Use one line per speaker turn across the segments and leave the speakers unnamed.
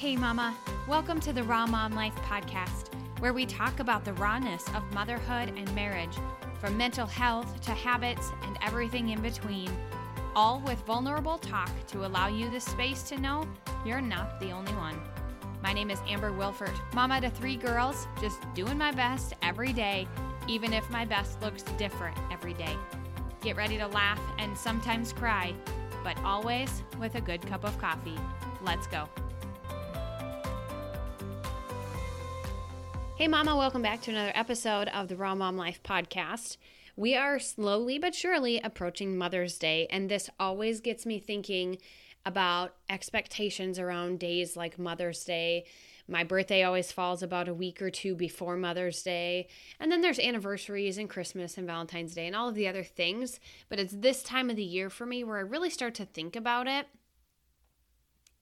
Hey, Mama. Welcome to the Raw Mom Life podcast, where we talk about the rawness of motherhood and marriage, from mental health to habits and everything in between, all with vulnerable talk to allow you the space to know you're not the only one. My name is Amber Wilfahrt, mama to three girls, just doing my best every day, even if my best looks different every day. Get ready to laugh and sometimes cry, but always with a good cup of coffee. Let's go. Hey, Mama, welcome back to another episode of the Raw Mom Life podcast. We are slowly but surely approaching Mother's Day, and this always gets me thinking about expectations around days like Mother's Day. My birthday always falls about a week or two before Mother's Day. And then there's anniversaries and Christmas and Valentine's Day and all of the other things. But it's this time of the year for me where I really start to think about it.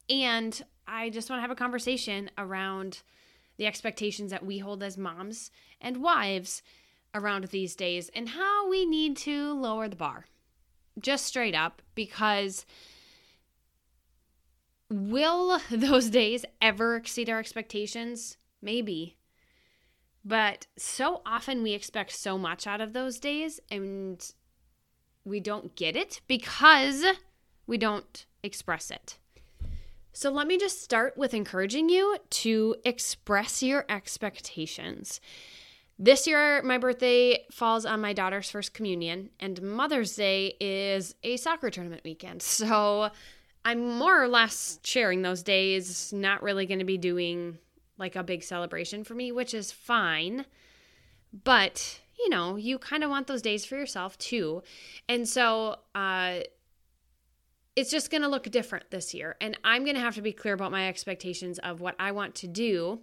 And I just want to have a conversation around the expectations that we hold as moms and wives around these days and how we need to lower the bar. Just straight up, because will those days ever exceed our expectations? Maybe. But so often we expect so much out of those days and we don't get it because we don't express it. So let me just start with encouraging you to express your expectations. This year, my birthday falls on my daughter's first communion, and Mother's Day is a soccer tournament weekend. So I'm more or less sharing those days, not really going to be doing like a big celebration for me, which is fine. But, you know, you kind of want those days for yourself too. And so, uh, it's just going to look different this year. And I'm going to have to be clear about my expectations of what I want to do.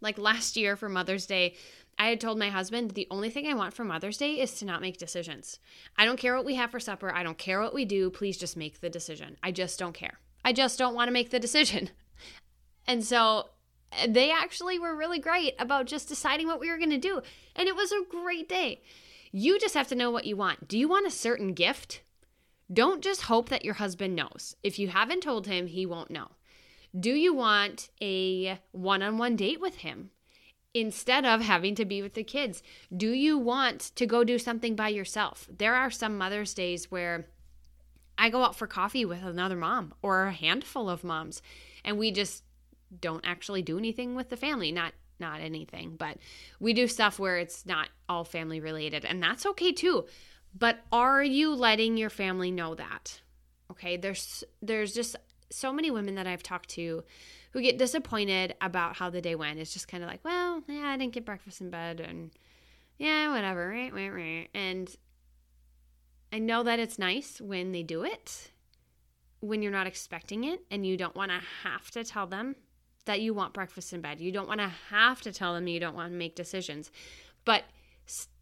Like last year for Mother's Day, I had told my husband the only thing I want for Mother's Day is to not make decisions. I don't care what we have for supper. I don't care what we do. Please just make the decision. I just don't care. I just don't want to make the decision. And so eh, they actually were really great about just deciding what we were going to do. And it was a great day. You just have to know what you want. Do you want a certain gift? Don't just hope that your husband knows. If you haven't told him, he won't know. Do you want a one on one date with him instead of having to be with the kids? Do you want to go do something by yourself? There are some Mother's Days where I go out for coffee with another mom or a handful of moms, and we just don't actually do anything with the family. Not not anything, but we do stuff where it's not all family related, and that's okay too. But are you letting your family know that? Okay, there's there's just so many women that I've talked to who get disappointed about how the day went. It's just kind of like, well, yeah, I didn't get breakfast in bed and yeah, whatever, right, right, right. And I know that it's nice when they do it, when you're not expecting it and you don't want to have to tell them that you want breakfast in bed. You don't want to have to tell them you don't want to make decisions. But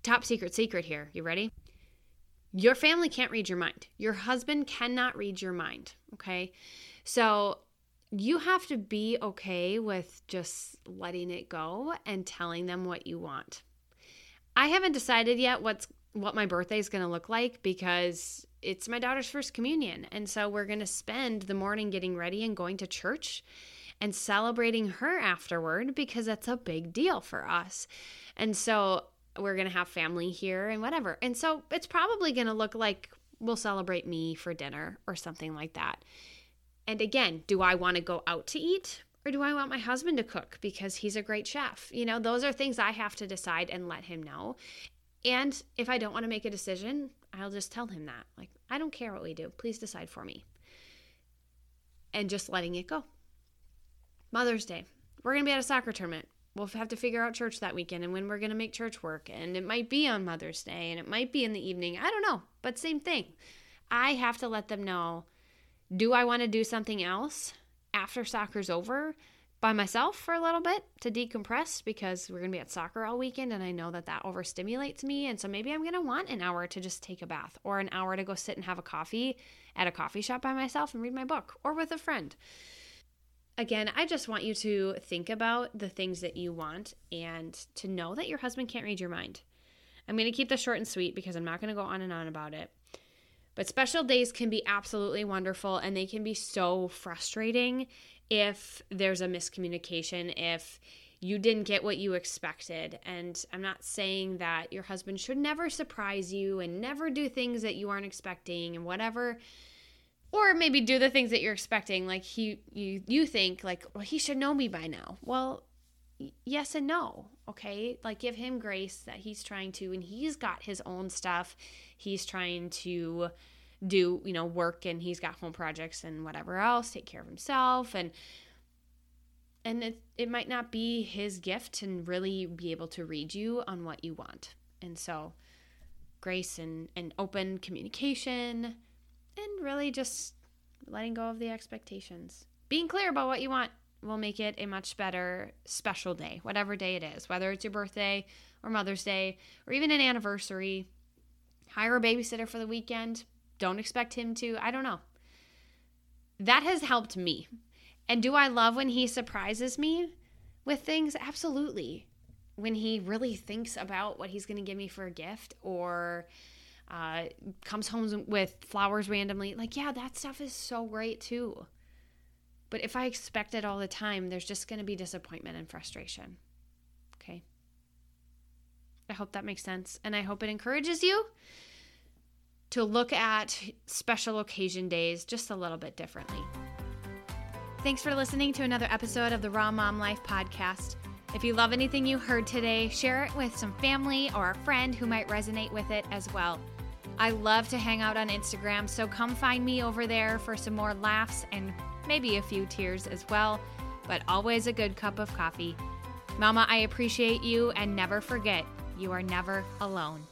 top secret secret here. You ready? Your family can't read your mind. Your husband cannot read your mind. Okay. So you have to be okay with just letting it go and telling them what you want. I haven't decided yet what's what my birthday is going to look like because it's my daughter's first communion. And so we're going to spend the morning getting ready and going to church and celebrating her afterward because that's a big deal for us. And so we're going to have family here and whatever. And so it's probably going to look like we'll celebrate me for dinner or something like that. And again, do I want to go out to eat or do I want my husband to cook because he's a great chef? You know, those are things I have to decide and let him know. And if I don't want to make a decision, I'll just tell him that. Like, I don't care what we do. Please decide for me. And just letting it go. Mother's Day. We're going to be at a soccer tournament we'll have to figure out church that weekend and when we're going to make church work. And it might be on Mother's Day and it might be in the evening. I don't know, but same thing. I have to let them know do I want to do something else after soccer's over by myself for a little bit to decompress because we're going to be at soccer all weekend and I know that that overstimulates me. And so maybe I'm going to want an hour to just take a bath or an hour to go sit and have a coffee at a coffee shop by myself and read my book or with a friend again, I just want you to think about the things that you want and to know that your husband can't read your mind. I'm going to keep this short and sweet because I'm not going to go on and on about it. But special days can be absolutely wonderful and they can be so frustrating if there's a miscommunication, if you didn't get what you expected. And I'm not saying that your husband should never surprise you and never do things that you aren't expecting and whatever or maybe do the things that you're expecting like he you you think like well he should know me by now. Well yes and no okay? Like give him grace that he's trying to and he's got his own stuff. He's trying to do you know work and he's got home projects and whatever else take care of himself and and it, it might not be his gift to really be able to read you on what you want. And so grace and, and open communication and really just letting go of the expectations being clear about what you want will make it a much better special day, whatever day it is, whether it's your birthday or Mother's Day or even an anniversary. Hire a babysitter for the weekend. Don't expect him to. I don't know. That has helped me. And do I love when he surprises me with things? Absolutely. When he really thinks about what he's going to give me for a gift or uh, comes home with flowers randomly. Like, yeah, that stuff is so great too. But if I expect it all the time, there's just going to be disappointment and frustration. Okay. I hope that makes sense. And I hope it encourages you to look at special occasion days just a little bit differently. Thanks for listening to another episode of the Raw Mom Life podcast. If you love anything you heard today, share it with some family or a friend who might resonate with it as well. I love to hang out on Instagram, so come find me over there for some more laughs and maybe a few tears as well, but always a good cup of coffee. Mama, I appreciate you and never forget, you are never alone.